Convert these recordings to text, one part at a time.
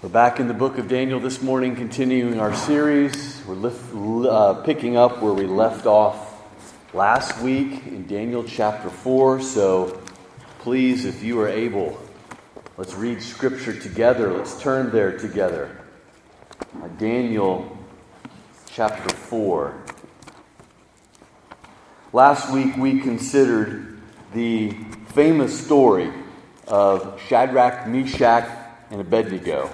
We're back in the book of Daniel this morning, continuing our series. We're lift, uh, picking up where we left off last week in Daniel chapter 4. So please, if you are able, let's read scripture together. Let's turn there together. Uh, Daniel chapter 4. Last week we considered the famous story of Shadrach, Meshach, and Abednego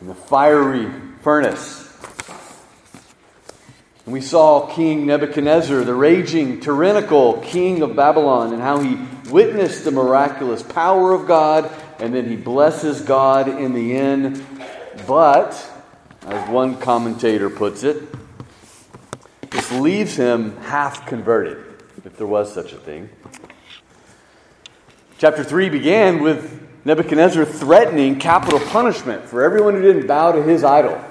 in the fiery furnace. And we saw King Nebuchadnezzar, the raging, tyrannical king of Babylon, and how he witnessed the miraculous power of God, and then he blesses God in the end. But, as one commentator puts it, this leaves him half converted, if there was such a thing. Chapter 3 began with Nebuchadnezzar threatening capital punishment for everyone who didn't bow to his idol.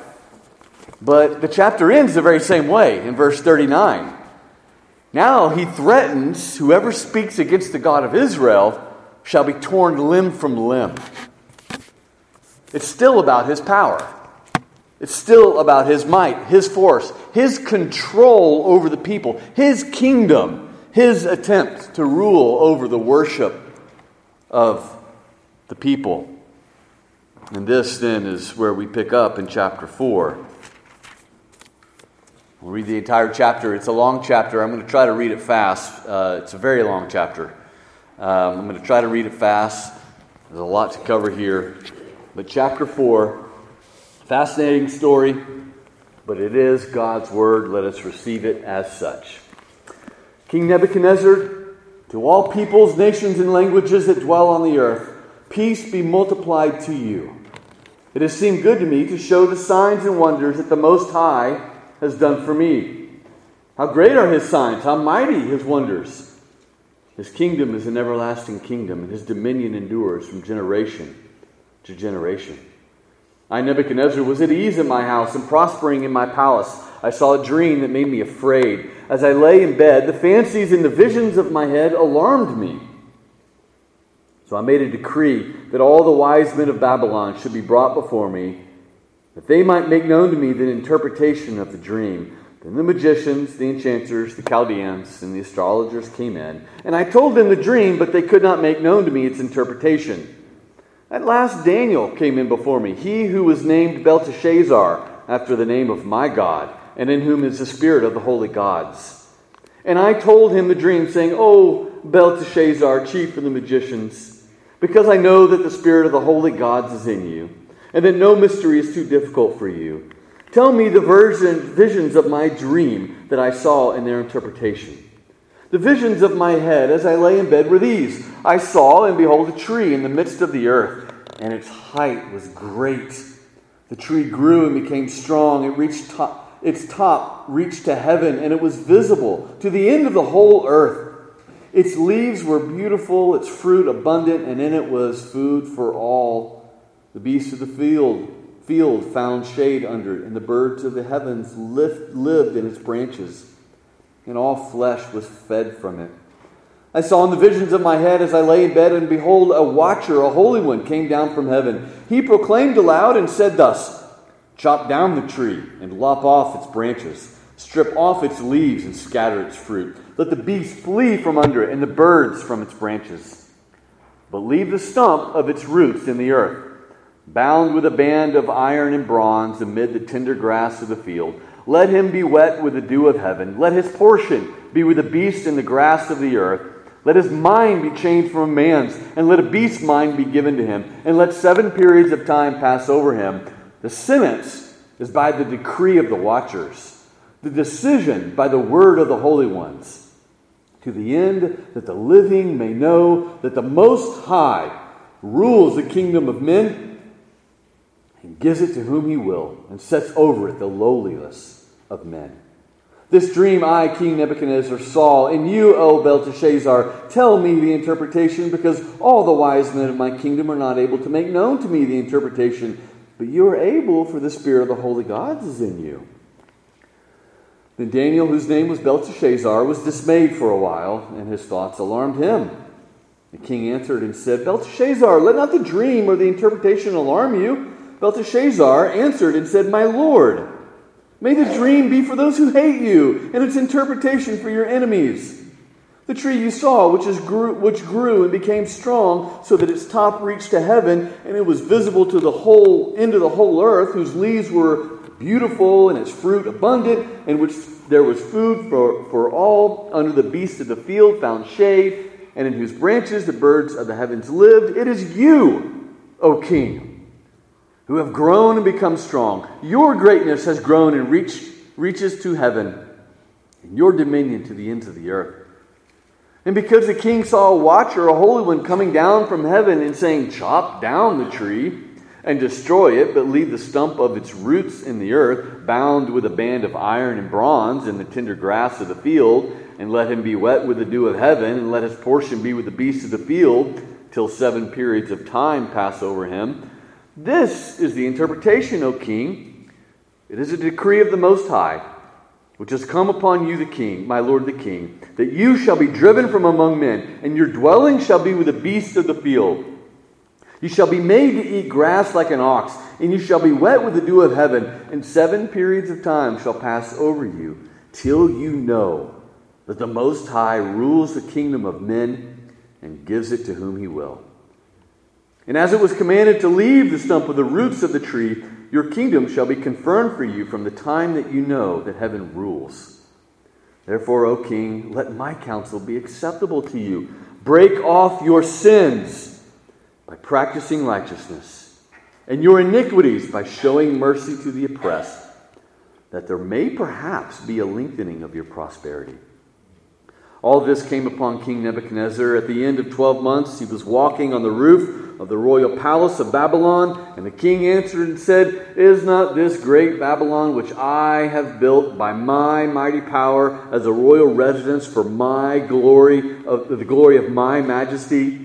But the chapter ends the very same way in verse 39. Now he threatens whoever speaks against the God of Israel shall be torn limb from limb. It's still about his power. It's still about his might, his force, his control over the people, his kingdom, his attempt to rule over the worship of the people. And this then is where we pick up in chapter 4. We'll read the entire chapter. It's a long chapter. I'm going to try to read it fast. Uh, it's a very long chapter. Um, I'm going to try to read it fast. There's a lot to cover here. But chapter 4, fascinating story, but it is God's word. Let us receive it as such. King Nebuchadnezzar, to all peoples, nations, and languages that dwell on the earth, Peace be multiplied to you. It has seemed good to me to show the signs and wonders that the Most High has done for me. How great are his signs, how mighty his wonders. His kingdom is an everlasting kingdom, and his dominion endures from generation to generation. I, Nebuchadnezzar, was at ease in my house and prospering in my palace. I saw a dream that made me afraid. As I lay in bed, the fancies and the visions of my head alarmed me. So I made a decree that all the wise men of Babylon should be brought before me, that they might make known to me the interpretation of the dream. Then the magicians, the enchanters, the Chaldeans, and the astrologers came in, and I told them the dream, but they could not make known to me its interpretation. At last Daniel came in before me, he who was named Belteshazzar, after the name of my God, and in whom is the spirit of the holy gods. And I told him the dream, saying, O Belteshazzar, chief of the magicians, because I know that the Spirit of the holy gods is in you, and that no mystery is too difficult for you. Tell me the version, visions of my dream that I saw in their interpretation. The visions of my head as I lay in bed were these I saw, and behold, a tree in the midst of the earth, and its height was great. The tree grew and became strong. It reached top, its top reached to heaven, and it was visible to the end of the whole earth. Its leaves were beautiful, its fruit abundant, and in it was food for all. The beasts of the field, field found shade under it, and the birds of the heavens lived, lived in its branches, and all flesh was fed from it. I saw in the visions of my head as I lay in bed, and behold, a watcher, a holy one, came down from heaven. He proclaimed aloud and said thus Chop down the tree and lop off its branches, strip off its leaves and scatter its fruit let the beast flee from under it, and the birds from its branches. But leave the stump of its roots in the earth, bound with a band of iron and bronze amid the tender grass of the field. Let him be wet with the dew of heaven. Let his portion be with the beast in the grass of the earth. Let his mind be changed from a man's, and let a beast's mind be given to him. And let seven periods of time pass over him. The sentence is by the decree of the watchers, the decision by the word of the holy ones to the end that the living may know that the Most High rules the kingdom of men and gives it to whom he will and sets over it the lowliness of men. This dream I, King Nebuchadnezzar, saw, and you, O Belteshazzar, tell me the interpretation, because all the wise men of my kingdom are not able to make known to me the interpretation, but you are able, for the Spirit of the holy gods is in you. Then Daniel, whose name was Belteshazzar, was dismayed for a while, and his thoughts alarmed him. The king answered and said, Belteshazzar, let not the dream or the interpretation alarm you. Belteshazzar answered and said, My Lord, may the dream be for those who hate you, and its interpretation for your enemies. The tree you saw, which, is grew, which grew and became strong, so that its top reached to heaven, and it was visible to the whole into the whole earth, whose leaves were beautiful and its fruit abundant, and which there was food for, for all, under the beasts of the field found shade, and in whose branches the birds of the heavens lived. It is you, O King, who have grown and become strong. Your greatness has grown and reached, reaches to heaven, and your dominion to the ends of the earth. And because the king saw a watcher, a holy one, coming down from heaven and saying, Chop down the tree and destroy it, but leave the stump of its roots in the earth, bound with a band of iron and bronze in the tender grass of the field, and let him be wet with the dew of heaven, and let his portion be with the beasts of the field, till seven periods of time pass over him. This is the interpretation, O king. It is a decree of the Most High which has come upon you, the king, my lord the king, that you shall be driven from among men, and your dwelling shall be with the beasts of the field. You shall be made to eat grass like an ox, and you shall be wet with the dew of heaven, and seven periods of time shall pass over you, till you know that the Most High rules the kingdom of men and gives it to whom he will. And as it was commanded to leave the stump of the roots of the tree, your kingdom shall be confirmed for you from the time that you know that heaven rules. Therefore, O king, let my counsel be acceptable to you. Break off your sins by practicing righteousness, and your iniquities by showing mercy to the oppressed, that there may perhaps be a lengthening of your prosperity. All this came upon King Nebuchadnezzar at the end of twelve months. He was walking on the roof of the royal palace of Babylon. And the king answered and said, Is not this great Babylon, which I have built by my mighty power as a royal residence for my glory, of the glory of my majesty?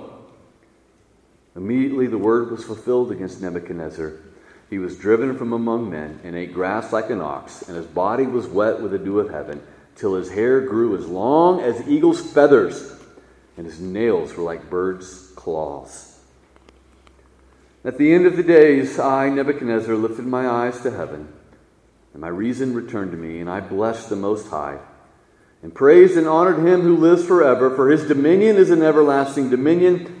Immediately the word was fulfilled against Nebuchadnezzar. He was driven from among men and ate grass like an ox, and his body was wet with the dew of heaven, till his hair grew as long as eagle's feathers, and his nails were like birds' claws. At the end of the days, I, Nebuchadnezzar, lifted my eyes to heaven, and my reason returned to me, and I blessed the Most High, and praised and honored him who lives forever, for his dominion is an everlasting dominion,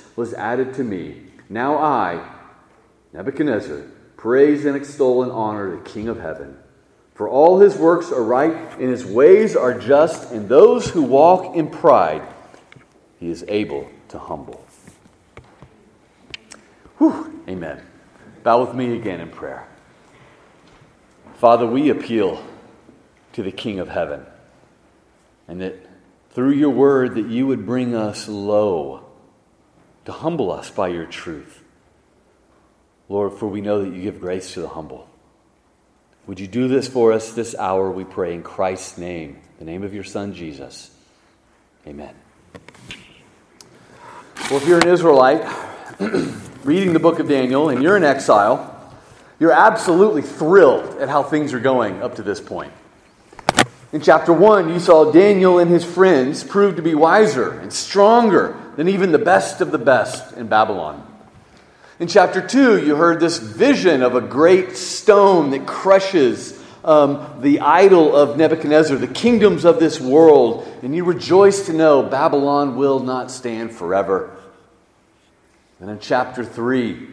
was added to me. Now I, Nebuchadnezzar, praise and extol and honor the King of heaven. For all his works are right, and his ways are just, and those who walk in pride, he is able to humble. Whew, amen. Bow with me again in prayer. Father, we appeal to the King of heaven, and that through your word that you would bring us low, to humble us by your truth. Lord, for we know that you give grace to the humble. Would you do this for us this hour, we pray, in Christ's name, the name of your Son, Jesus. Amen. Well, if you're an Israelite, reading the book of Daniel and you're in exile, you're absolutely thrilled at how things are going up to this point. In chapter 1, you saw Daniel and his friends prove to be wiser and stronger than even the best of the best in Babylon. In chapter 2, you heard this vision of a great stone that crushes um, the idol of Nebuchadnezzar, the kingdoms of this world, and you rejoice to know Babylon will not stand forever. And in chapter 3,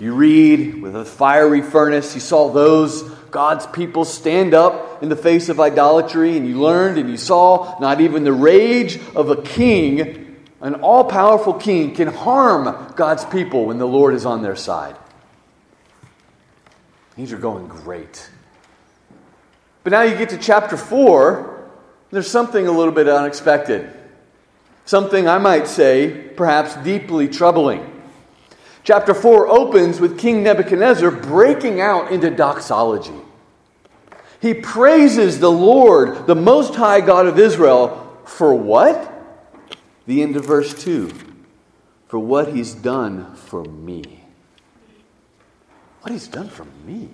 You read with a fiery furnace, you saw those God's people stand up in the face of idolatry, and you learned and you saw not even the rage of a king, an all powerful king, can harm God's people when the Lord is on their side. These are going great. But now you get to chapter 4, there's something a little bit unexpected. Something I might say perhaps deeply troubling. Chapter 4 opens with King Nebuchadnezzar breaking out into doxology. He praises the Lord, the Most High God of Israel, for what? The end of verse 2 for what he's done for me. What he's done for me?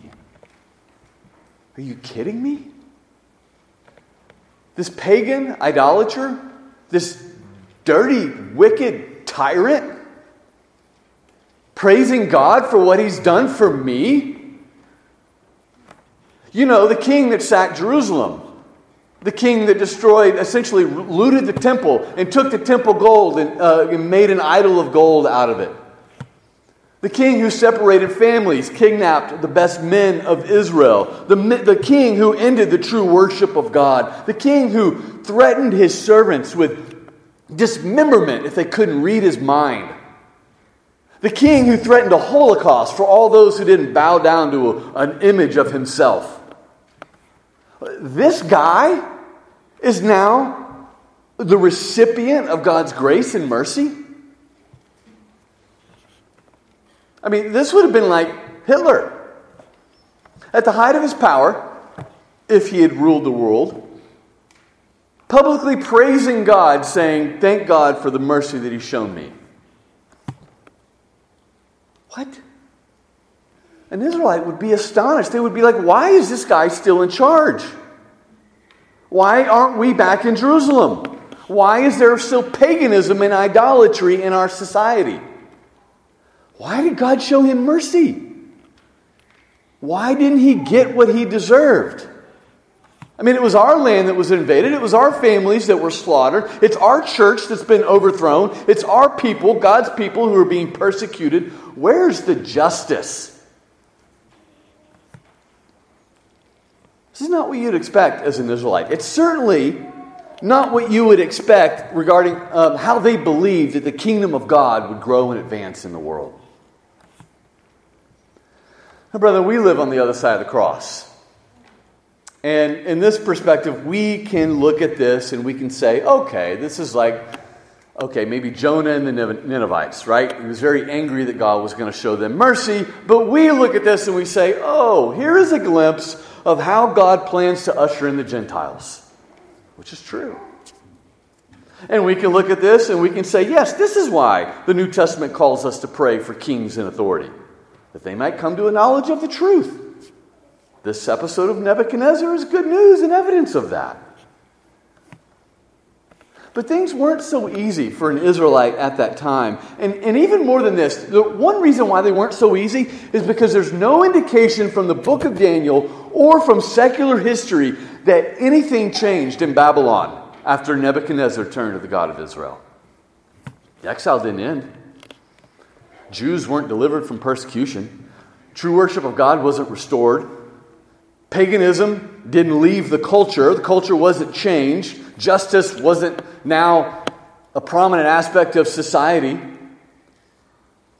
Are you kidding me? This pagan idolater, this dirty, wicked tyrant, praising God for what he's done for me? You know, the king that sacked Jerusalem, the king that destroyed, essentially looted the temple and took the temple gold and, uh, and made an idol of gold out of it. The king who separated families, kidnapped the best men of Israel. The, the king who ended the true worship of God. The king who threatened his servants with dismemberment if they couldn't read his mind. The king who threatened a holocaust for all those who didn't bow down to a, an image of himself. This guy is now the recipient of God's grace and mercy. I mean, this would have been like Hitler. At the height of his power, if he had ruled the world, publicly praising God, saying, Thank God for the mercy that He's shown me. What? An Israelite would be astonished. They would be like, Why is this guy still in charge? Why aren't we back in Jerusalem? Why is there still paganism and idolatry in our society? Why did God show him mercy? Why didn't he get what he deserved? I mean, it was our land that was invaded. It was our families that were slaughtered. It's our church that's been overthrown. It's our people, God's people, who are being persecuted. Where's the justice? This is not what you'd expect as an Israelite. It's certainly not what you would expect regarding um, how they believed that the kingdom of God would grow and advance in the world. Now, brother, we live on the other side of the cross. And in this perspective, we can look at this and we can say, okay, this is like, okay, maybe Jonah and the Ninevites, right? He was very angry that God was going to show them mercy. But we look at this and we say, oh, here is a glimpse of how God plans to usher in the Gentiles, which is true. And we can look at this and we can say, yes, this is why the New Testament calls us to pray for kings in authority that they might come to a knowledge of the truth. This episode of Nebuchadnezzar is good news and evidence of that. But things weren't so easy for an Israelite at that time. And, and even more than this, the one reason why they weren't so easy is because there's no indication from the book of Daniel or from secular history that anything changed in Babylon after Nebuchadnezzar turned to the God of Israel. The exile didn't end. Jews weren't delivered from persecution. True worship of God wasn't restored. Paganism didn't leave the culture. The culture wasn't changed. Justice wasn't now a prominent aspect of society.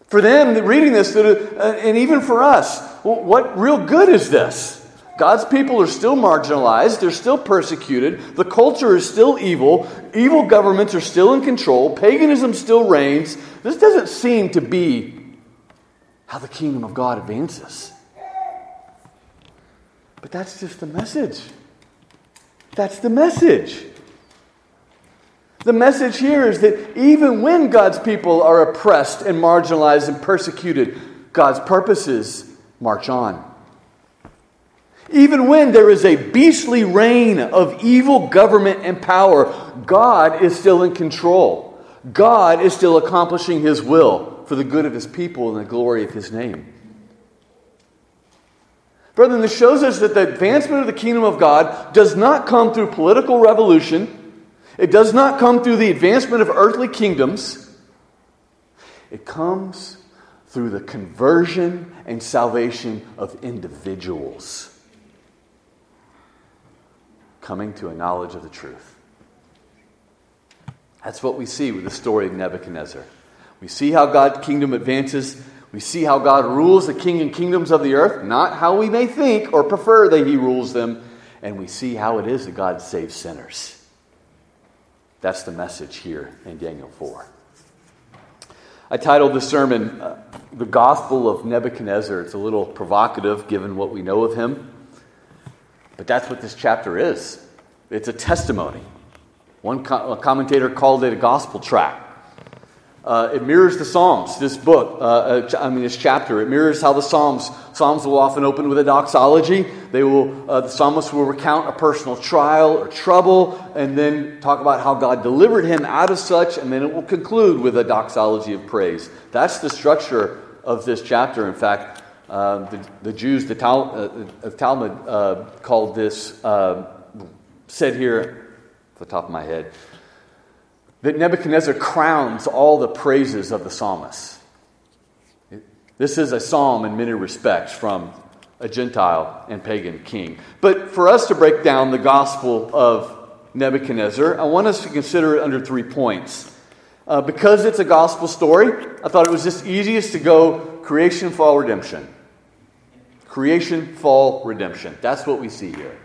For them, reading this, uh, and even for us, what real good is this? God's people are still marginalized, they're still persecuted, the culture is still evil, evil governments are still in control, paganism still reigns. This doesn't seem to be how the kingdom of God advances. But that's just the message. That's the message. The message here is that even when God's people are oppressed and marginalized and persecuted, God's purposes march on. Even when there is a beastly reign of evil government and power, God is still in control. God is still accomplishing his will for the good of his people and the glory of his name. Brethren, this shows us that the advancement of the kingdom of God does not come through political revolution. It does not come through the advancement of earthly kingdoms. It comes through the conversion and salvation of individuals coming to a knowledge of the truth. That's what we see with the story of Nebuchadnezzar. We see how God's kingdom advances. We see how God rules the king and kingdoms of the earth, not how we may think or prefer that he rules them. And we see how it is that God saves sinners. That's the message here in Daniel 4. I titled the sermon, uh, The Gospel of Nebuchadnezzar. It's a little provocative given what we know of him. But that's what this chapter is it's a testimony. One co- commentator called it a gospel tract. Uh, it mirrors the Psalms, this book, uh, uh I mean, this chapter. It mirrors how the Psalms, Psalms will often open with a doxology. They will, uh, the psalmist will recount a personal trial or trouble and then talk about how God delivered him out of such, and then it will conclude with a doxology of praise. That's the structure of this chapter. In fact, uh, the, the, Jews, the Tal, uh, Talmud called this, said here, off the top of my head, that Nebuchadnezzar crowns all the praises of the psalmist. This is a psalm in many respects from a Gentile and pagan king. But for us to break down the gospel of Nebuchadnezzar, I want us to consider it under three points. Uh, because it's a gospel story, I thought it was just easiest to go creation, fall, redemption. Creation, fall, redemption. That's what we see here.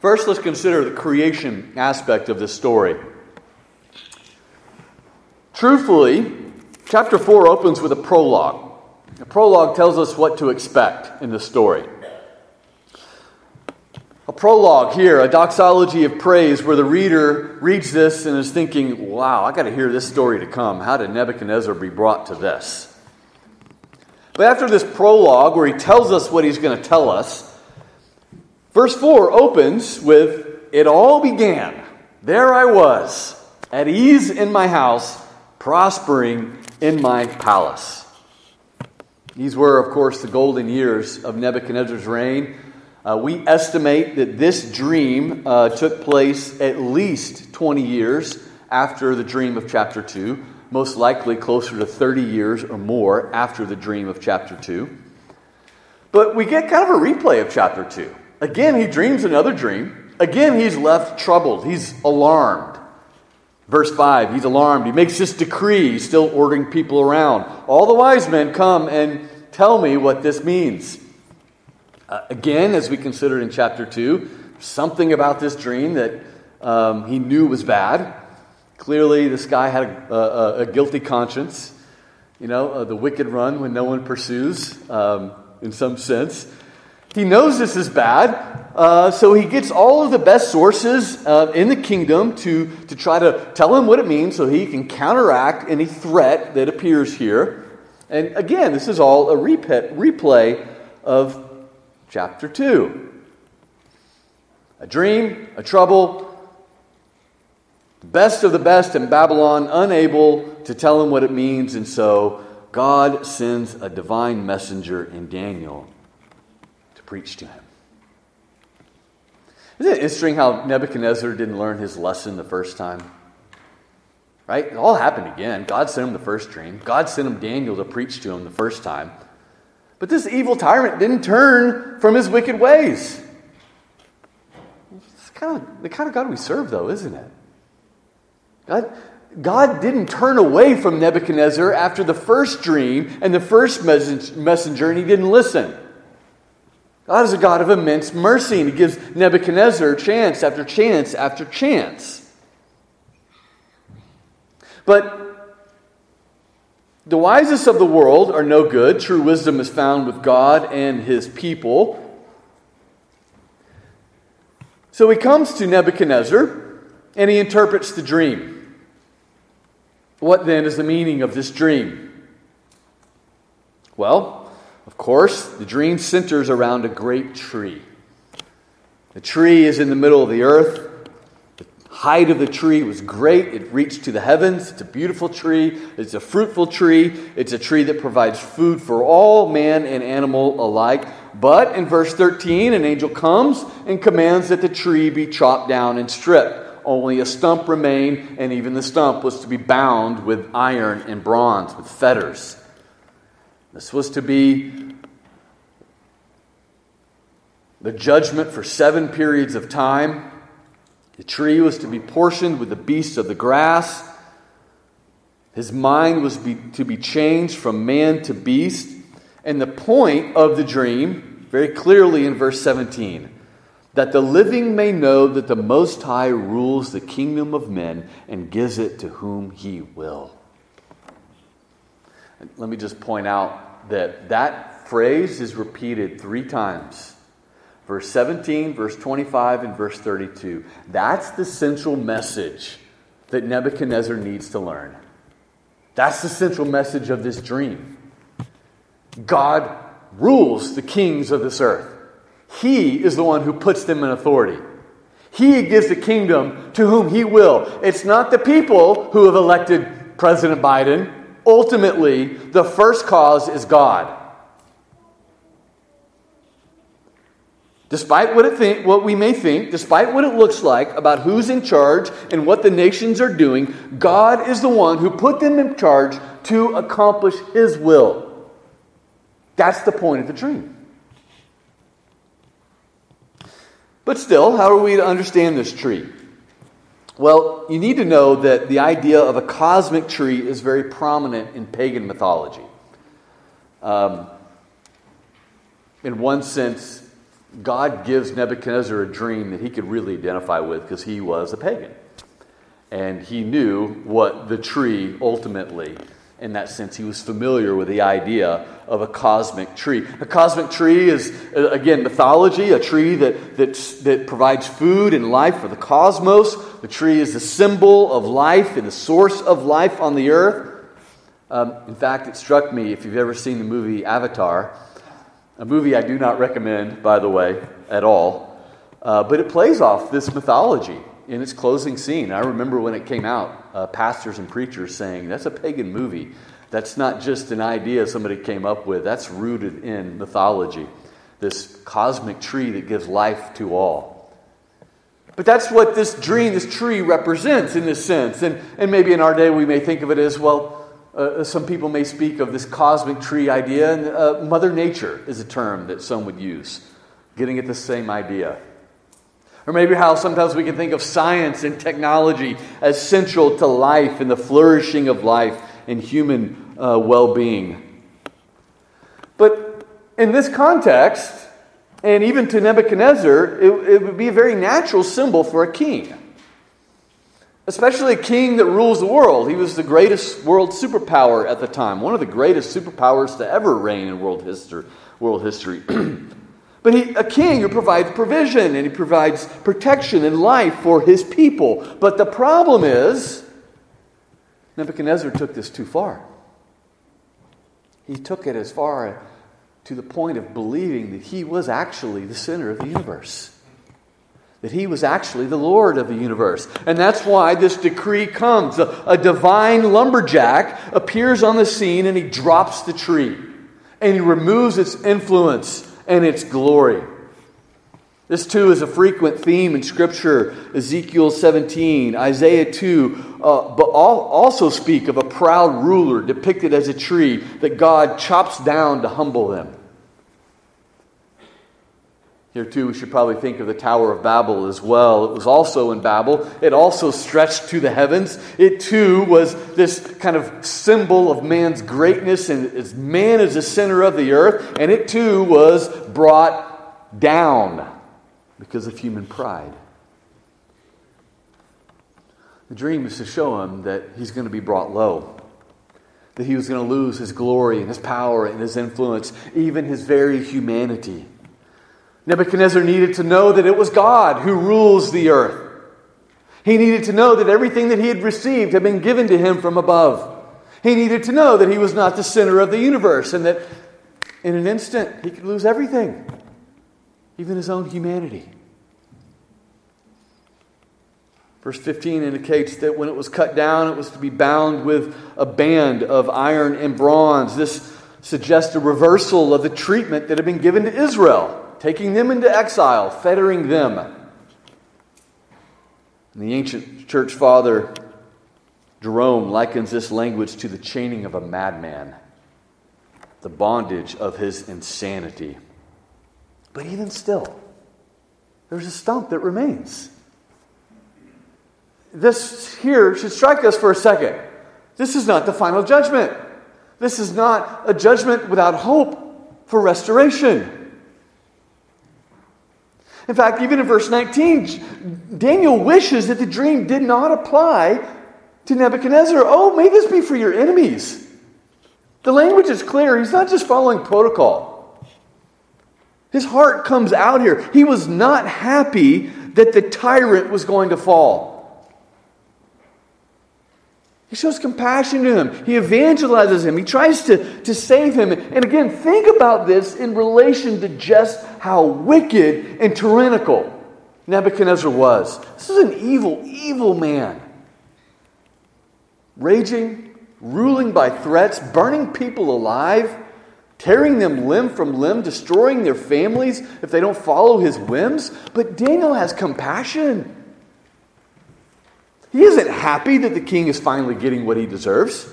First, let's consider the creation aspect of this story. Truthfully, chapter 4 opens with a prologue. The prologue tells us what to expect in the story. A prologue here, a doxology of praise, where the reader reads this and is thinking, wow, I got to hear this story to come. How did Nebuchadnezzar be brought to this? But after this prologue, where he tells us what he's going to tell us, Verse 4 opens with It all began. There I was, at ease in my house, prospering in my palace. These were, of course, the golden years of Nebuchadnezzar's reign. Uh, we estimate that this dream uh, took place at least 20 years after the dream of chapter 2, most likely closer to 30 years or more after the dream of chapter 2. But we get kind of a replay of chapter 2. Again, he dreams another dream. Again, he's left troubled. He's alarmed. Verse 5, he's alarmed. He makes this decree. He's still ordering people around. All the wise men come and tell me what this means. Uh, again, as we considered in chapter 2, something about this dream that um, he knew was bad. Clearly, this guy had a, a, a guilty conscience. You know, uh, the wicked run when no one pursues, um, in some sense. He knows this is bad, uh, so he gets all of the best sources uh, in the kingdom to, to try to tell him what it means so he can counteract any threat that appears here. And again, this is all a repeat, replay of chapter 2. A dream, a trouble, the best of the best in Babylon, unable to tell him what it means, and so God sends a divine messenger in Daniel preach to him. Isn't it interesting how Nebuchadnezzar didn't learn his lesson the first time? Right? It all happened again. God sent him the first dream. God sent him Daniel to preach to him the first time. But this evil tyrant didn't turn from his wicked ways. It's kind of the kind of God we serve, though, isn't it? God, God didn't turn away from Nebuchadnezzar after the first dream and the first messenger, and he didn't listen. God is a God of immense mercy, and He gives Nebuchadnezzar chance after chance after chance. But the wisest of the world are no good. True wisdom is found with God and His people. So he comes to Nebuchadnezzar and he interprets the dream. What then is the meaning of this dream? Well, of course, the dream centers around a great tree. The tree is in the middle of the earth. The height of the tree was great. It reached to the heavens. It's a beautiful tree. It's a fruitful tree. It's a tree that provides food for all man and animal alike. But in verse 13, an angel comes and commands that the tree be chopped down and stripped. only a stump remained, and even the stump was to be bound with iron and bronze, with fetters. This was to be the judgment for seven periods of time. The tree was to be portioned with the beasts of the grass. His mind was be, to be changed from man to beast. And the point of the dream, very clearly in verse 17, that the living may know that the Most High rules the kingdom of men and gives it to whom he will. let me just point out that that phrase is repeated three times verse 17, verse 25, and verse 32. That's the central message that Nebuchadnezzar needs to learn. That's the central message of this dream. God rules the kings of this earth. He is the one who puts them in authority. He gives the kingdom to whom He will. It's not the people who have elected President Biden. Ultimately, the first cause is God. Despite what, it think, what we may think, despite what it looks like about who's in charge and what the nations are doing, God is the one who put them in charge to accomplish His will. That's the point of the dream. But still, how are we to understand this tree? Well, you need to know that the idea of a cosmic tree is very prominent in pagan mythology. Um, in one sense, God gives Nebuchadnezzar a dream that he could really identify with because he was a pagan. And he knew what the tree ultimately, in that sense, he was familiar with the idea of a cosmic tree. A cosmic tree is, uh, again, mythology, a tree that, that, that provides food and life for the cosmos. The tree is the symbol of life and the source of life on the earth. Um, in fact, it struck me, if you've ever seen the movie Avatar, a movie I do not recommend, by the way, at all. Uh, but it plays off this mythology in its closing scene. I remember when it came out, uh, pastors and preachers saying, That's a pagan movie. That's not just an idea somebody came up with, that's rooted in mythology. This cosmic tree that gives life to all. But that's what this dream, this tree represents in this sense. And, and maybe in our day we may think of it as, well, uh, some people may speak of this cosmic tree idea, and uh, Mother Nature is a term that some would use, getting at the same idea. Or maybe how sometimes we can think of science and technology as central to life and the flourishing of life and human uh, well being. But in this context, and even to Nebuchadnezzar, it, it would be a very natural symbol for a king especially a king that rules the world. He was the greatest world superpower at the time, one of the greatest superpowers to ever reign in world history. World history. but he, a king who provides provision and he provides protection and life for his people. But the problem is, Nebuchadnezzar took this too far. He took it as far to the point of believing that he was actually the center of the universe that he was actually the Lord of the universe. And that's why this decree comes. A, a, divine lumberjack appears on the scene and he drops the tree and he removes its influence and its glory. This too is a frequent theme in Scripture. Ezekiel 17, Isaiah 2, uh, but all, also speak of a proud ruler depicted as a tree that God chops down to humble them. Here, too, we should probably think of the Tower of Babel as well. It was also in Babel. It also stretched to the heavens. It, too, was this kind of symbol of man's greatness, and as man is the center of the earth. And it, too, was brought down because of human pride. The dream is to show him that he's going to be brought low, that he was going to lose his glory and his power and his influence, even his very humanity. Nebuchadnezzar needed to know that it was God who rules the earth. He needed to know that everything that he had received had been given to him from above. He needed to know that he was not the center of the universe and that in an instant he could lose everything, even his own humanity. Verse 15 indicates that when it was cut down, it was to be bound with a band of iron and bronze. This suggests a reversal of the treatment that had been given to Israel taking them into exile, fettering them. And the ancient church father Jerome likens this language to the chaining of a madman, the bondage of his insanity. But even still, there's a stump that remains. This here should strike us for a second. This is not the final judgment. This is not a judgment without hope for restoration. In fact, even in verse 19, Daniel wishes that the dream did not apply to Nebuchadnezzar. Oh, may this be for your enemies. The language is clear. He's not just following protocol. His heart comes out here. He was not happy that the tyrant was going to fall. He shows compassion to him. He evangelizes him. He tries to, to save him. And again, think about this in relation to just how wicked and tyrannical Nebuchadnezzar was. This is an evil, evil man. Raging, ruling by threats, burning people alive, tearing them limb from limb, destroying their families if they don't follow his whims. But Daniel has compassion. He isn't happy that the king is finally getting what he deserves.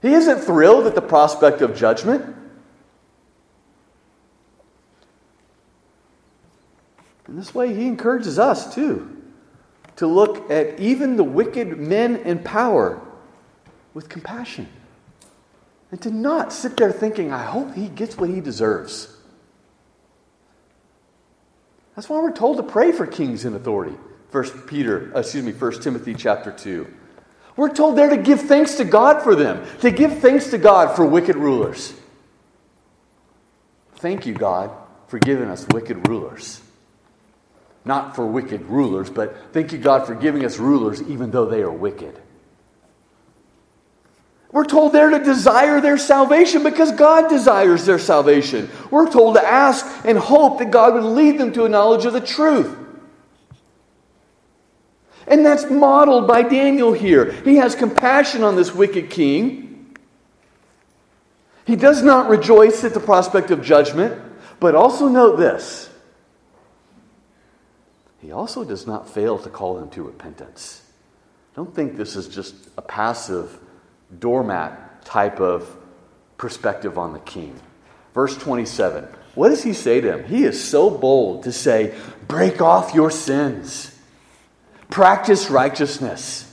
He isn't thrilled at the prospect of judgment. In this way, he encourages us too to look at even the wicked men in power with compassion and to not sit there thinking, I hope he gets what he deserves. That's why we're told to pray for kings in authority. First Peter, excuse me, First Timothy chapter 2. We're told there to give thanks to God for them, to give thanks to God for wicked rulers. Thank you, God, for giving us wicked rulers. Not for wicked rulers, but thank you, God, for giving us rulers even though they are wicked. We're told there to desire their salvation because God desires their salvation. We're told to ask and hope that God would lead them to a knowledge of the truth. And that's modeled by Daniel here. He has compassion on this wicked king. He does not rejoice at the prospect of judgment, but also note this he also does not fail to call them to repentance. Don't think this is just a passive doormat type of perspective on the king. Verse 27. What does he say to him? He is so bold to say, Break off your sins. Practice righteousness.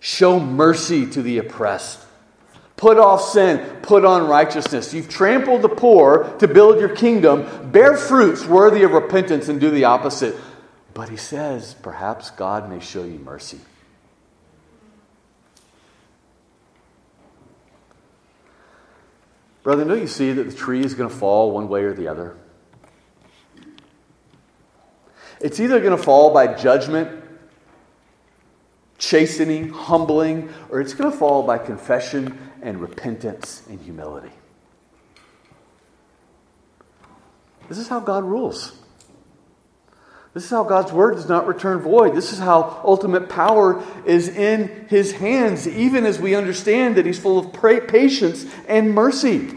Show mercy to the oppressed. Put off sin, put on righteousness. You've trampled the poor to build your kingdom. Bear fruits worthy of repentance and do the opposite. But he says, perhaps God may show you mercy. Brother, don't you see that the tree is going to fall one way or the other? It's either going to fall by judgment, chastening, humbling, or it's going to fall by confession and repentance and humility. This is how God rules. This is how God's word does not return void. This is how ultimate power is in his hands, even as we understand that he's full of patience and mercy.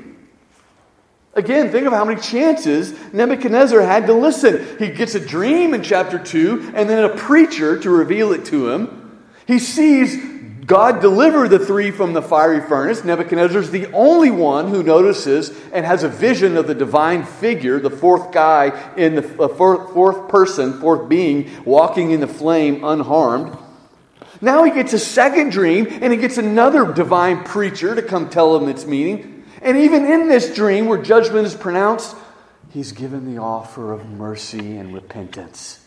Again, think of how many chances Nebuchadnezzar had to listen. He gets a dream in chapter 2 and then a preacher to reveal it to him. He sees God deliver the three from the fiery furnace. Nebuchadnezzar's the only one who notices and has a vision of the divine figure, the fourth guy in the uh, fourth person, fourth being, walking in the flame unharmed. Now he gets a second dream and he gets another divine preacher to come tell him its meaning. And even in this dream where judgment is pronounced, he's given the offer of mercy and repentance.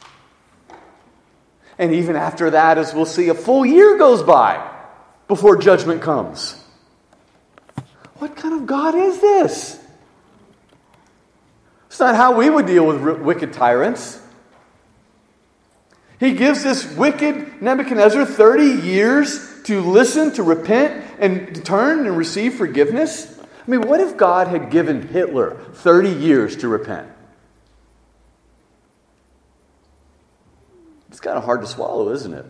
And even after that, as we'll see, a full year goes by before judgment comes. What kind of God is this? It's not how we would deal with wicked tyrants. He gives this wicked Nebuchadnezzar 30 years to listen, to repent, and to turn and receive forgiveness. I mean, what if God had given Hitler 30 years to repent? It's kind of hard to swallow, isn't it?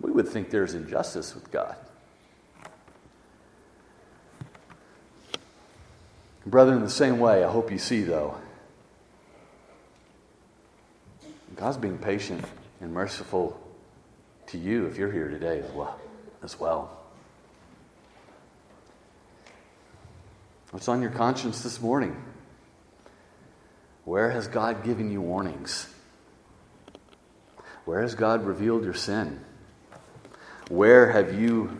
We would think there's injustice with God. Brother, in the same way, I hope you see, though, God's being patient and merciful to you if you're here today as well. As well. What's on your conscience this morning? Where has God given you warnings? Where has God revealed your sin? Where have you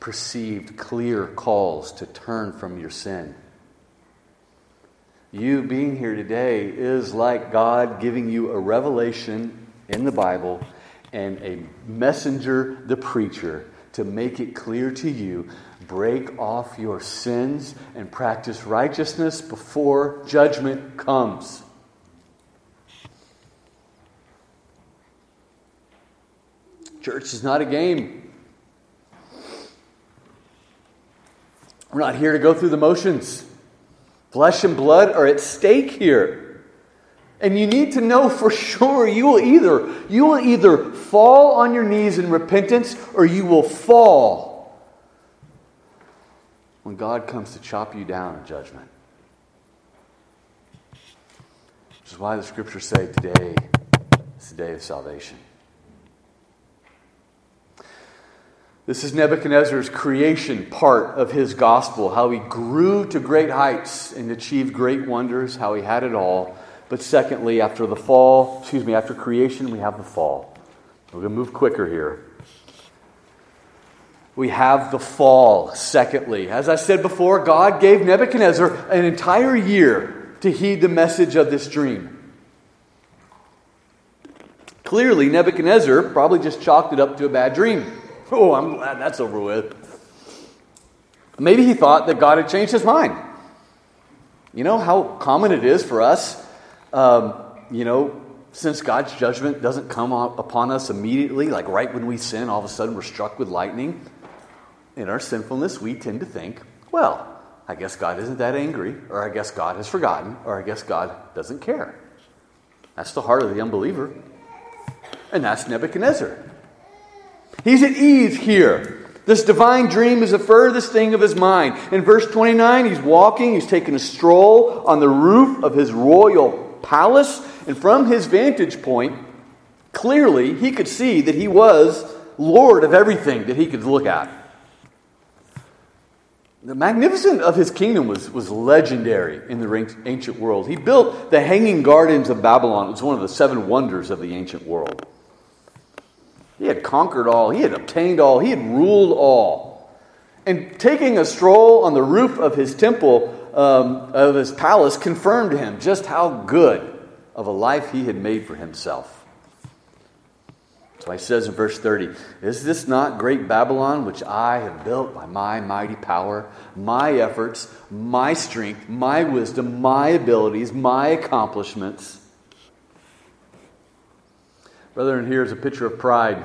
perceived clear calls to turn from your sin? You being here today is like God giving you a revelation in the Bible and a messenger, the preacher, to make it clear to you break off your sins and practice righteousness before judgment comes. Church is not a game. We're not here to go through the motions. Flesh and blood are at stake here. And you need to know for sure you will either you will either fall on your knees in repentance or you will fall when God comes to chop you down in judgment. Which is why the scriptures say today is the day of salvation. This is Nebuchadnezzar's creation part of his gospel, how he grew to great heights and achieved great wonders, how he had it all. But secondly, after the fall, excuse me, after creation, we have the fall. We're going to move quicker here. We have the fall, secondly. As I said before, God gave Nebuchadnezzar an entire year to heed the message of this dream. Clearly, Nebuchadnezzar probably just chalked it up to a bad dream. Oh, I'm glad that's over with. Maybe he thought that God had changed his mind. You know how common it is for us, um, you know, since God's judgment doesn't come upon us immediately, like right when we sin, all of a sudden we're struck with lightning. In our sinfulness, we tend to think, well, I guess God isn't that angry, or I guess God has forgotten, or I guess God doesn't care. That's the heart of the unbeliever. And that's Nebuchadnezzar. He's at ease here. This divine dream is the furthest thing of his mind. In verse 29, he's walking, he's taking a stroll on the roof of his royal palace, and from his vantage point, clearly he could see that he was Lord of everything that he could look at. The magnificence of his kingdom was, was legendary in the ancient world. He built the Hanging Gardens of Babylon. It was one of the seven wonders of the ancient world. He had conquered all, he had obtained all, he had ruled all. And taking a stroll on the roof of his temple, um, of his palace, confirmed to him just how good of a life he had made for himself. So he says in verse 30 Is this not great Babylon, which I have built by my mighty power, my efforts, my strength, my wisdom, my abilities, my accomplishments? Brethren, here's a picture of pride.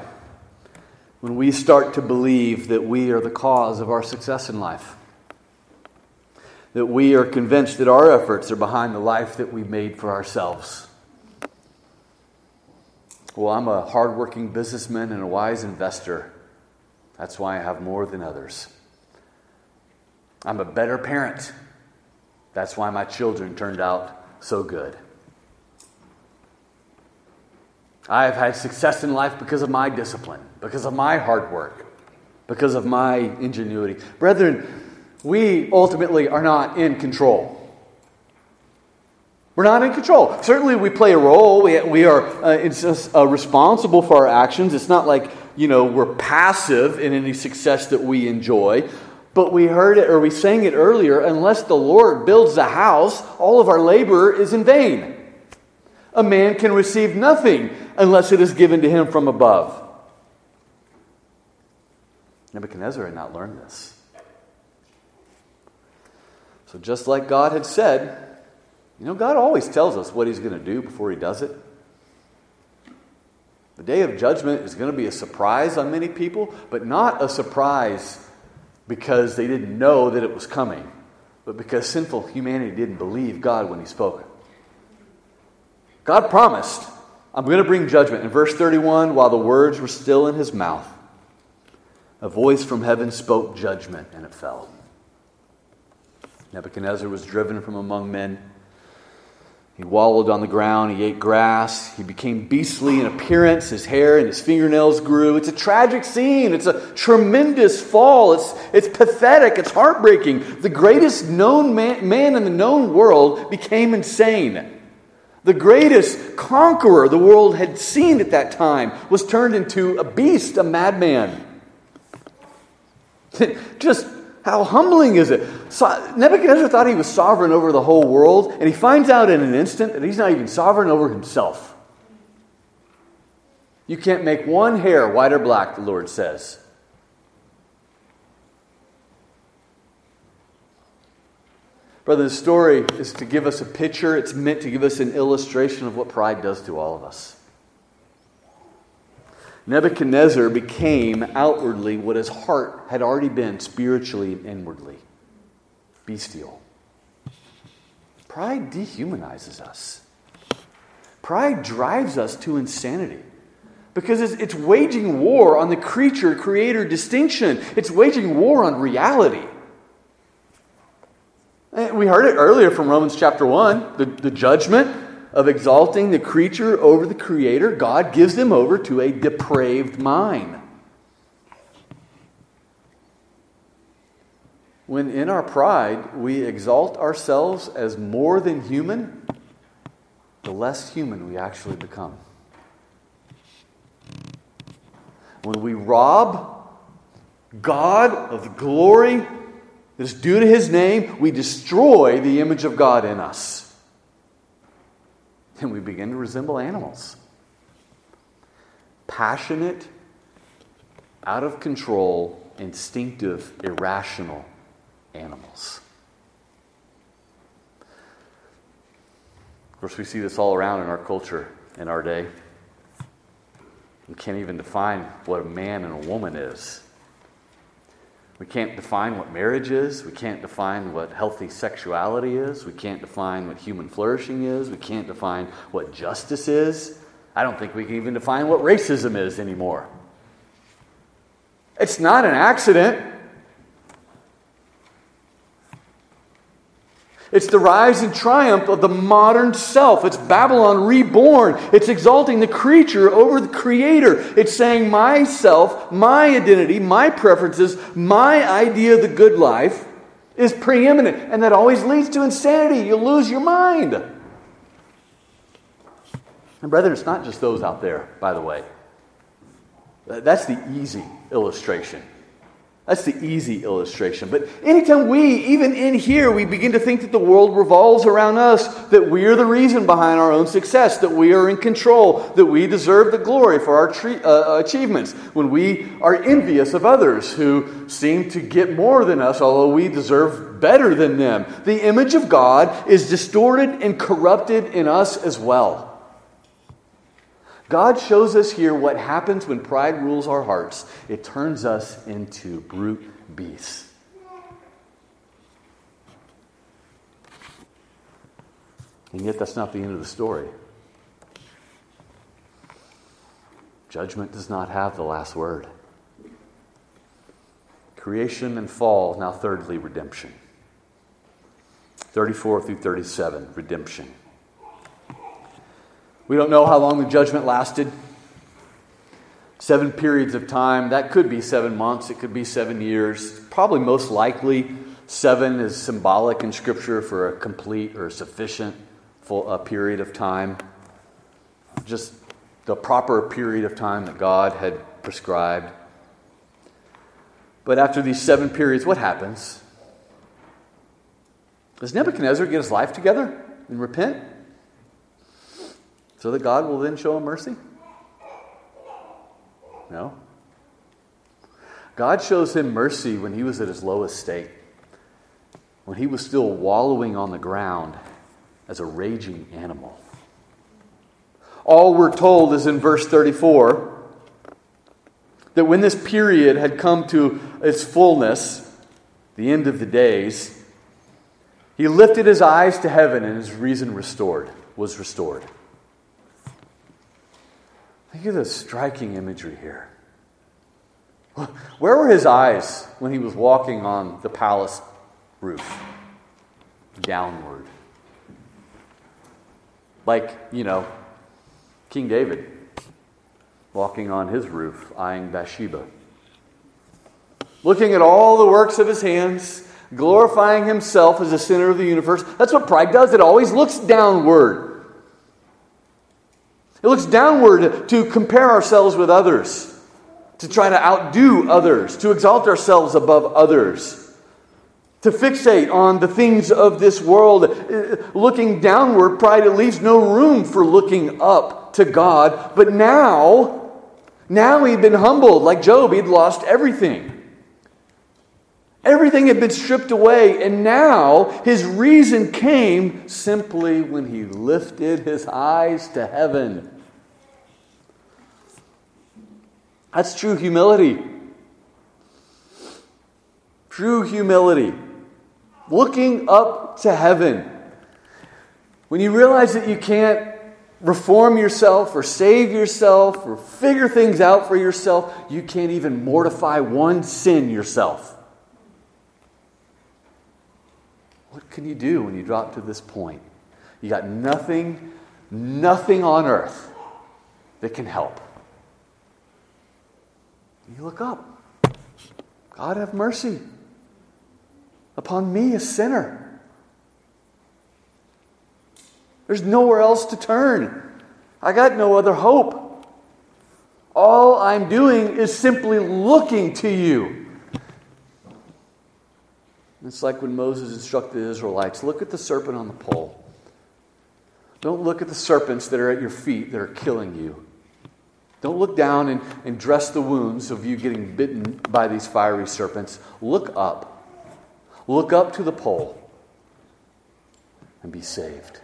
When we start to believe that we are the cause of our success in life, that we are convinced that our efforts are behind the life that we made for ourselves. Well, I'm a hardworking businessman and a wise investor. That's why I have more than others. I'm a better parent. That's why my children turned out so good. I have had success in life because of my discipline, because of my hard work, because of my ingenuity. Brethren, we ultimately are not in control. We're not in control. Certainly, we play a role. We, we are uh, just, uh, responsible for our actions. It's not like, you know, we're passive in any success that we enjoy. But we heard it, or we sang it earlier unless the Lord builds the house, all of our labor is in vain. A man can receive nothing unless it is given to him from above. Nebuchadnezzar had not learned this. So, just like God had said, you know, God always tells us what He's going to do before He does it. The day of judgment is going to be a surprise on many people, but not a surprise because they didn't know that it was coming, but because sinful humanity didn't believe God when He spoke. God promised I'm going to bring judgment. In verse 31, while the words were still in his mouth, a voice from heaven spoke judgment, and it fell. Nebuchadnezzar was driven from among men. He wallowed on the ground. He ate grass. He became beastly in appearance. His hair and his fingernails grew. It's a tragic scene. It's a tremendous fall. It's, it's pathetic. It's heartbreaking. The greatest known man, man in the known world became insane. The greatest conqueror the world had seen at that time was turned into a beast, a madman. Just how humbling is it? So Nebuchadnezzar thought he was sovereign over the whole world, and he finds out in an instant that he's not even sovereign over himself. You can't make one hair white or black, the Lord says. Brother, the story is to give us a picture, it's meant to give us an illustration of what pride does to all of us. Nebuchadnezzar became outwardly what his heart had already been spiritually and inwardly bestial. Pride dehumanizes us. Pride drives us to insanity because it's, it's, waging war on the creature creator distinction, it's waging war on reality. Eh, we heard it earlier from Romans chapter 1 the, the judgment of exalting the creature over the creator, God gives them over to a depraved mind. When in our pride we exalt ourselves as more than human, the less human we actually become. When we rob God of the glory that is due to his name, we destroy the image of God in us and we begin to resemble animals. Passionate, out of control, instinctive, irrational animals. Of course, we see this all around in our culture in our day. We can't even define what a man and a woman is. We can't define what marriage is. We can't define what healthy sexuality is. We can't define what human flourishing is. We can't define what justice is. I don't think we can even define what racism is anymore. It's not an accident. It's the rise and triumph of the modern self. It's Babylon reborn. It's exalting the creature over the creator. It's saying, myself, my identity, my preferences, my idea of the good life is preeminent. And that always leads to insanity. You lose your mind. And, brethren, it's not just those out there, by the way. That's the easy illustration. That's the easy illustration. But anytime we, even in here, we begin to think that the world revolves around us, that we are the reason behind our own success, that we are in control, that we deserve the glory for our tre- uh, achievements, when we are envious of others who seem to get more than us, although we deserve better than them, the image of God is distorted and corrupted in us as well. God shows us here what happens when pride rules our hearts. It turns us into brute beasts. And yet, that's not the end of the story. Judgment does not have the last word. Creation and fall, now, thirdly, redemption. 34 through 37, redemption. We don't know how long the judgment lasted. Seven periods of time. That could be seven months, it could be seven years. Probably most likely, seven is symbolic in Scripture for a complete or sufficient full, uh, period of time. Just the proper period of time that God had prescribed. But after these seven periods, what happens? Does Nebuchadnezzar get his life together and repent? So that God will then show him mercy? No. God shows him mercy when he was at his lowest state, when he was still wallowing on the ground as a raging animal. All we're told is in verse 34 that when this period had come to its fullness, the end of the days, he lifted his eyes to heaven and his reason restored was restored. Think of the striking imagery here. Where were his eyes when he was walking on the palace roof? Downward. Like, you know, King David walking on his roof, eyeing Bathsheba. Looking at all the works of his hands, glorifying himself as the center of the universe. That's what pride does. It always looks downward. It looks downward to compare ourselves with others, to try to outdo others, to exalt ourselves above others to fixate on the things of this world. Uh, looking downward, pride, it leaves no room for looking up to God. But now, now he'd been humbled. Like Job, he'd lost everything. Everything had been stripped away, and now his reason came simply when he lifted his eyes to heaven. That's true humility. True humility looking up to heaven. When you realize that you can't reform yourself or save yourself or figure things out for yourself, you can't even mortify one sin yourself. What can you do when you drop to this point? You got nothing, nothing on earth that can help. You look up. God have mercy upon me, a sinner. There's nowhere else to turn. I got no other hope. All I'm doing is simply looking to you. It's like when Moses instructed the Israelites look at the serpent on the pole. Don't look at the serpents that are at your feet that are killing you. Don't look down and, and dress the wounds of you getting bitten by these fiery serpents. Look up Look up to the pole and be saved.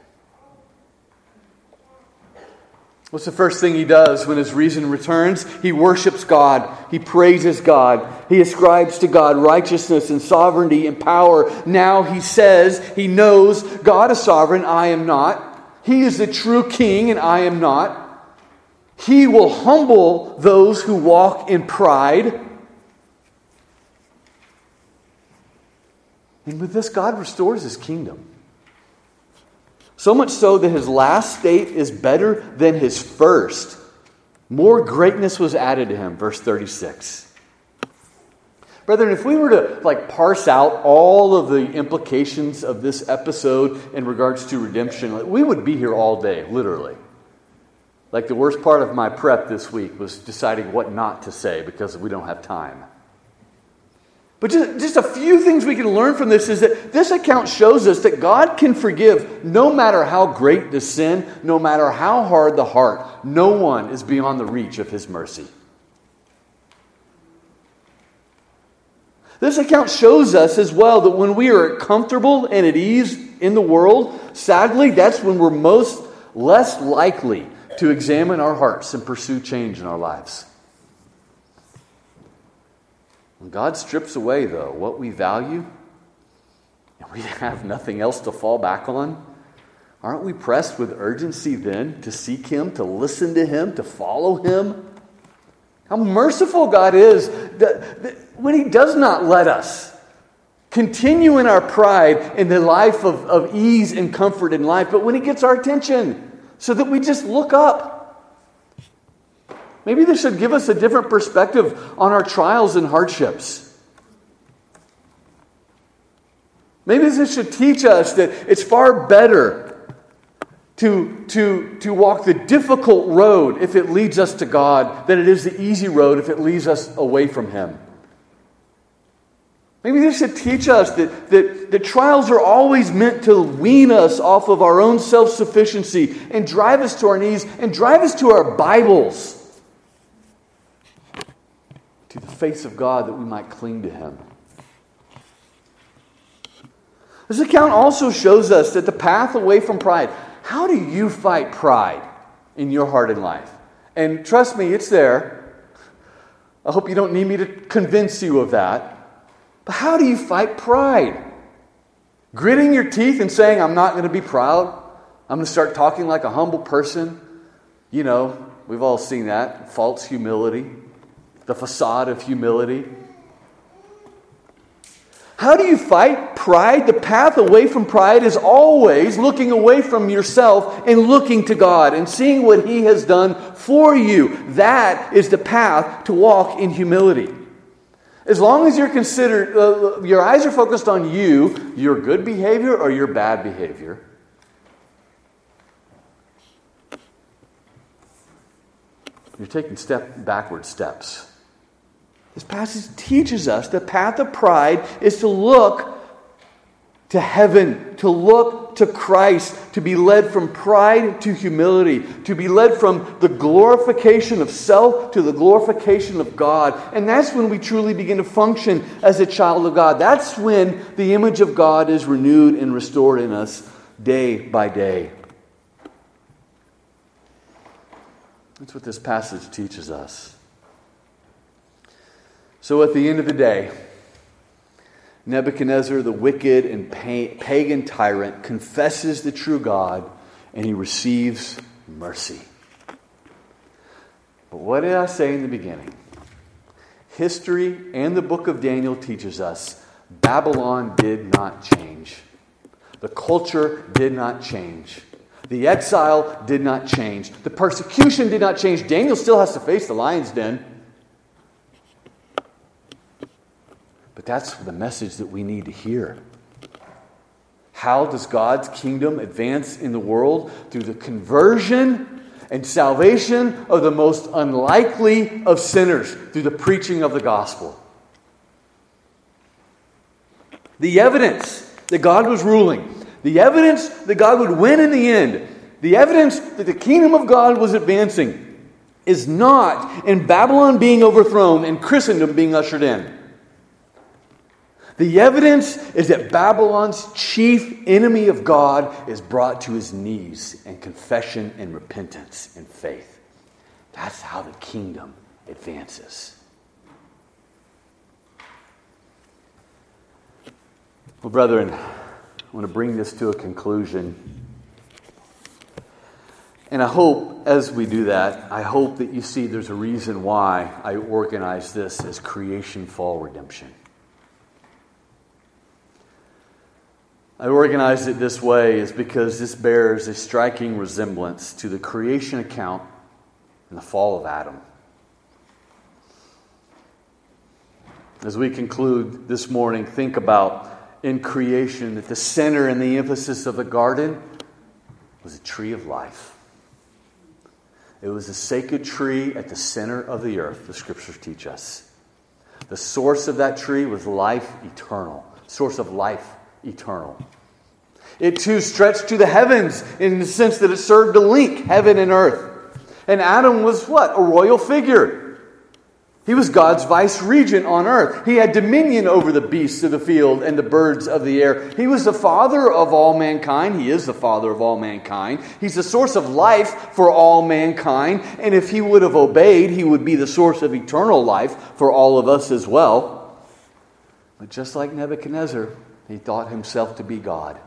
What's the first thing he does when his reason returns? He worships God. He praises God. He ascribes to God righteousness and sovereignty and power. Now he says he knows God is sovereign, I am not. He is the true king, and I am not. He will humble those who walk in pride. And with this, God restores his kingdom. So much so that his last state is better than his first. More greatness was added to him, verse 36. Brethren, if we were to like parse out all of the implications of this episode in regards to redemption, we would be here all day, literally. Like the worst part of my prep this week was deciding what not to say because we don't have time. But just, just a few things we can learn from this is that this account shows us that God can forgive no matter how great the sin, no matter how hard the heart. No one is beyond the reach of His mercy. This account shows us as well that when we are comfortable and at ease in the world, sadly, that's when we're most less likely to examine our hearts and pursue change in our lives. When God strips away, though, what we value, and we have nothing else to fall back on, aren't we pressed with urgency then to seek Him, to listen to Him, to follow Him? How merciful God is that when He does not let us continue in our pride in the life of, of ease and comfort in life, but when He gets our attention so that we just look up Maybe this should give us a different perspective on our trials and hardships. Maybe this should teach us that it's far better to, to, to walk the difficult road if it leads us to God than it is the easy road if it leads us away from Him. Maybe this should teach us that, that, that trials are always meant to wean us off of our own self sufficiency and drive us to our knees and drive us to our Bibles to the face of God that we might cling to Him. This account also shows us that the path away from pride. How do you fight pride in your heart and life? And trust me, it's there. I hope you don't need me to convince you of that. But how do you fight pride? Gritting your teeth and saying, I'm not going to be proud. I'm going to start talking like a humble person. You know, we've all seen that false humility the facade of humility. How do you fight pride? The path away from pride is always looking away from yourself and looking to God and seeing what He has done for you. That is the path to walk in humility. As long as you're considered, uh, your eyes are focused on you, your good behavior or your bad behavior, you're taking step backward steps. This passage teaches us the path of pride is to look to heaven, to look to Christ, to be led from pride to humility, to be led from the glorification of self to the glorification of God. And that's when we truly begin to function as a child of God. That's when the image of God is renewed and restored in us day by day. That's what this passage teaches us. So at the end of the day, Nebuchadnezzar, the wicked and pagan tyrant, confesses the true God and he receives mercy. But what did I say in the beginning? History and the book of Daniel teaches us Babylon did not change. The culture did not change. The exile did not change. The persecution did not change. Daniel still has to face the lion's den. But that's the message that we need to hear. How does God's kingdom advance in the world? Through the conversion and salvation of the most unlikely of sinners, through the preaching of the gospel. The evidence that God was ruling, the evidence that God would win in the end, the evidence that the kingdom of God was advancing is not in Babylon being overthrown and Christendom being ushered in. The evidence is that Babylon's chief enemy of God is brought to his knees in confession and repentance and faith. That's how the kingdom advances. Well, brethren, I want to bring this to a conclusion. And I hope as we do that, I hope that you see there's a reason why I organize this as creation, fall, redemption. I organized it this way is because this bears a striking resemblance to the creation account and the fall of Adam. As we conclude this morning, think about in creation that the center and the emphasis of the garden was a tree of life. It was a sacred tree at the center of the earth, the scriptures teach us. The source of that tree was life eternal, source of life eternal. It too stretched to the heavens in the sense that it served to link heaven and earth. And Adam was what? A royal figure. He was God's vice regent on earth. He had dominion over the beasts of the field and the birds of the air. He was the father of all mankind. He is the father of all mankind. He's the source of life for all mankind. And if he would have obeyed, he would be the source of eternal life for all of us as well. But just like Nebuchadnezzar, he thought himself to be God.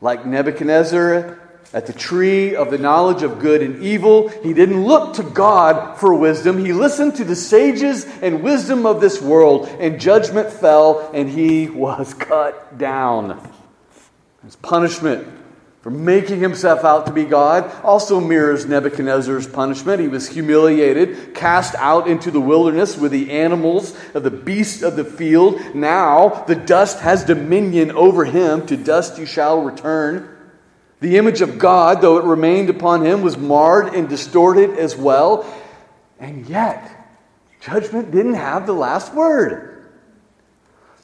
Like Nebuchadnezzar at the tree of the knowledge of good and evil, he didn't look to God for wisdom. He listened to the sages and wisdom of this world, and judgment fell, and he was cut down. His punishment for making himself out to be God also mirrors Nebuchadnezzar's punishment. He was humiliated, cast out into the wilderness with the animals of the beasts of the field. Now the dust has dominion over him. To dust you shall return. The image of God, though it remained upon him, was marred and distorted as well. And yet, judgment didn't have the last word.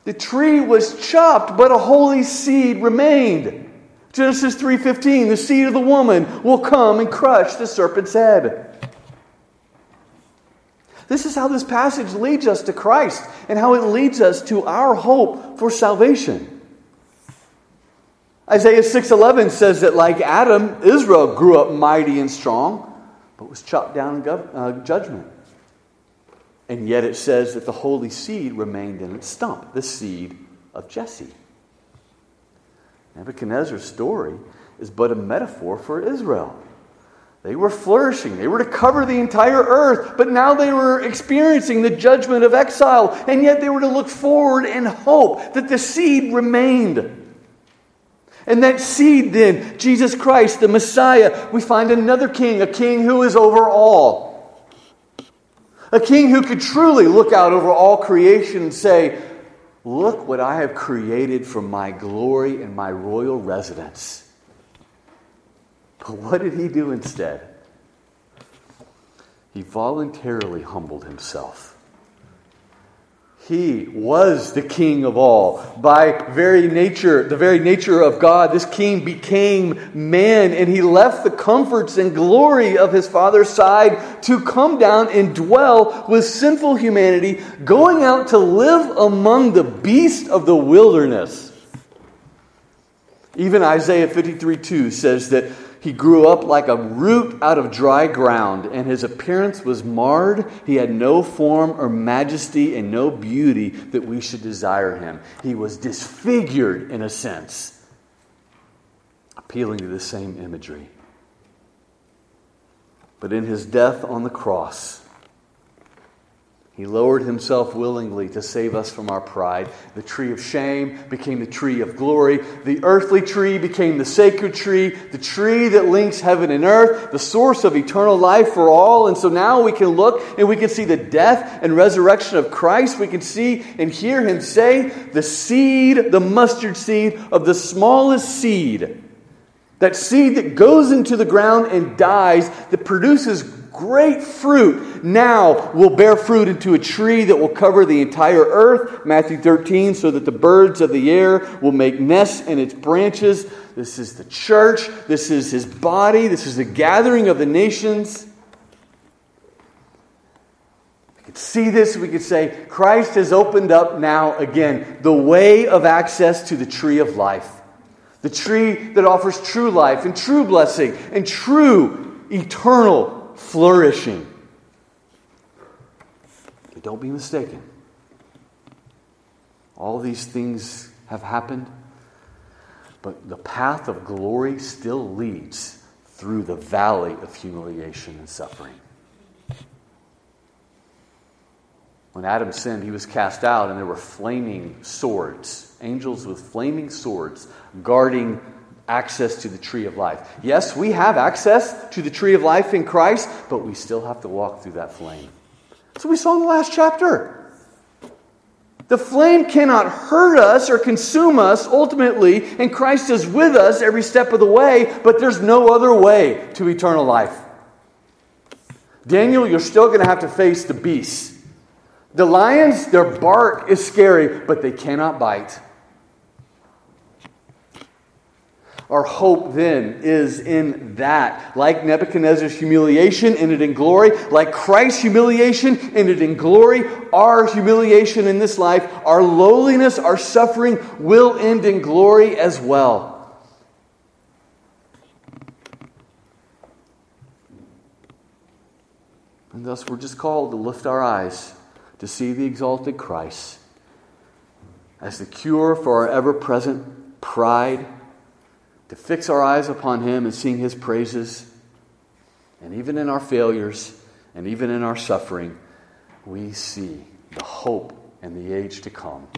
The tree was chopped, but a holy seed remained. Genesis 3:15, the seed of the woman will come and crush the serpent's head. This is how this passage leads us to Christ and how it leads us to our hope for salvation. Isaiah 6:11 says that like Adam, Israel grew up mighty and strong, but was chopped down in gov- uh, judgment. And yet it says that the holy seed remained in its stump, the seed of Jesse. Nebuchadnezzar's story is but a metaphor for Israel. They were flourishing. They were to cover the entire earth, but now they were experiencing the judgment of exile, and yet they were to look forward and hope that the seed remained. And that seed, then, Jesus Christ, the Messiah, we find another king, a king who is over all. A king who could truly look out over all creation and say, Look what I have created for my glory and my royal residence. But what did he do instead? He voluntarily humbled himself. He was the king of all. By very nature, the very nature of God, this king became man and he left the comforts and glory of his father's side to come down and dwell with sinful humanity, going out to live among the beasts of the wilderness. Even Isaiah 53 2 says that he grew up like a root out of dry ground, and his appearance was marred. He had no form or majesty and no beauty that we should desire him. He was disfigured in a sense, appealing to the same imagery. But in his death on the cross, he lowered himself willingly to save us from our pride. The tree of shame became the tree of glory. The earthly tree became the sacred tree, the tree that links heaven and earth, the source of eternal life for all. And so now we can look and we can see the death and resurrection of Christ. We can see and hear him say, the seed, the mustard seed of the smallest seed. That seed that goes into the ground and dies, that produces great fruit now will bear fruit into a tree that will cover the entire earth. Matthew 13, so that the birds of the air will make nests in its branches. This is the church. This is his body. This is the gathering of the nations. We could see this. We could say, Christ has opened up now again the way of access to the tree of life. The tree that offers true life and true blessing and true eternal flourishing. But don't be mistaken. All these things have happened, but the path of glory still leads through the valley of humiliation and suffering. When Adam sinned, he was cast out, and there were flaming swords, angels with flaming swords guarding access to the tree of life. Yes, we have access to the tree of life in Christ, but we still have to walk through that flame. So we saw in the last chapter. The flame cannot hurt us or consume us ultimately, and Christ is with us every step of the way, but there's no other way to eternal life. Daniel, you're still going to have to face the beasts. The lions, their bark is scary, but they cannot bite. Our hope then is in that. Like Nebuchadnezzar's humiliation, ended in glory. Like Christ's humiliation, ended in glory. Our humiliation in this life, our lowliness, our suffering will end in glory as well. And thus we're just called to lift our eyes to see the exalted Christ as the cure for our ever present pride to fix our eyes upon Him and sing His praises. And even in our failures and even in our suffering, we see the hope and the age to come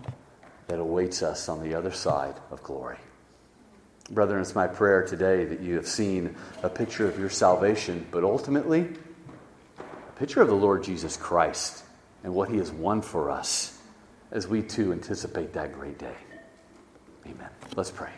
that awaits us on the other side of glory. Brethren, it's my prayer today that you have seen a picture of your salvation, but ultimately, a picture of the Lord Jesus Christ and what He has won for us as we too anticipate that great day. Amen. Let's pray.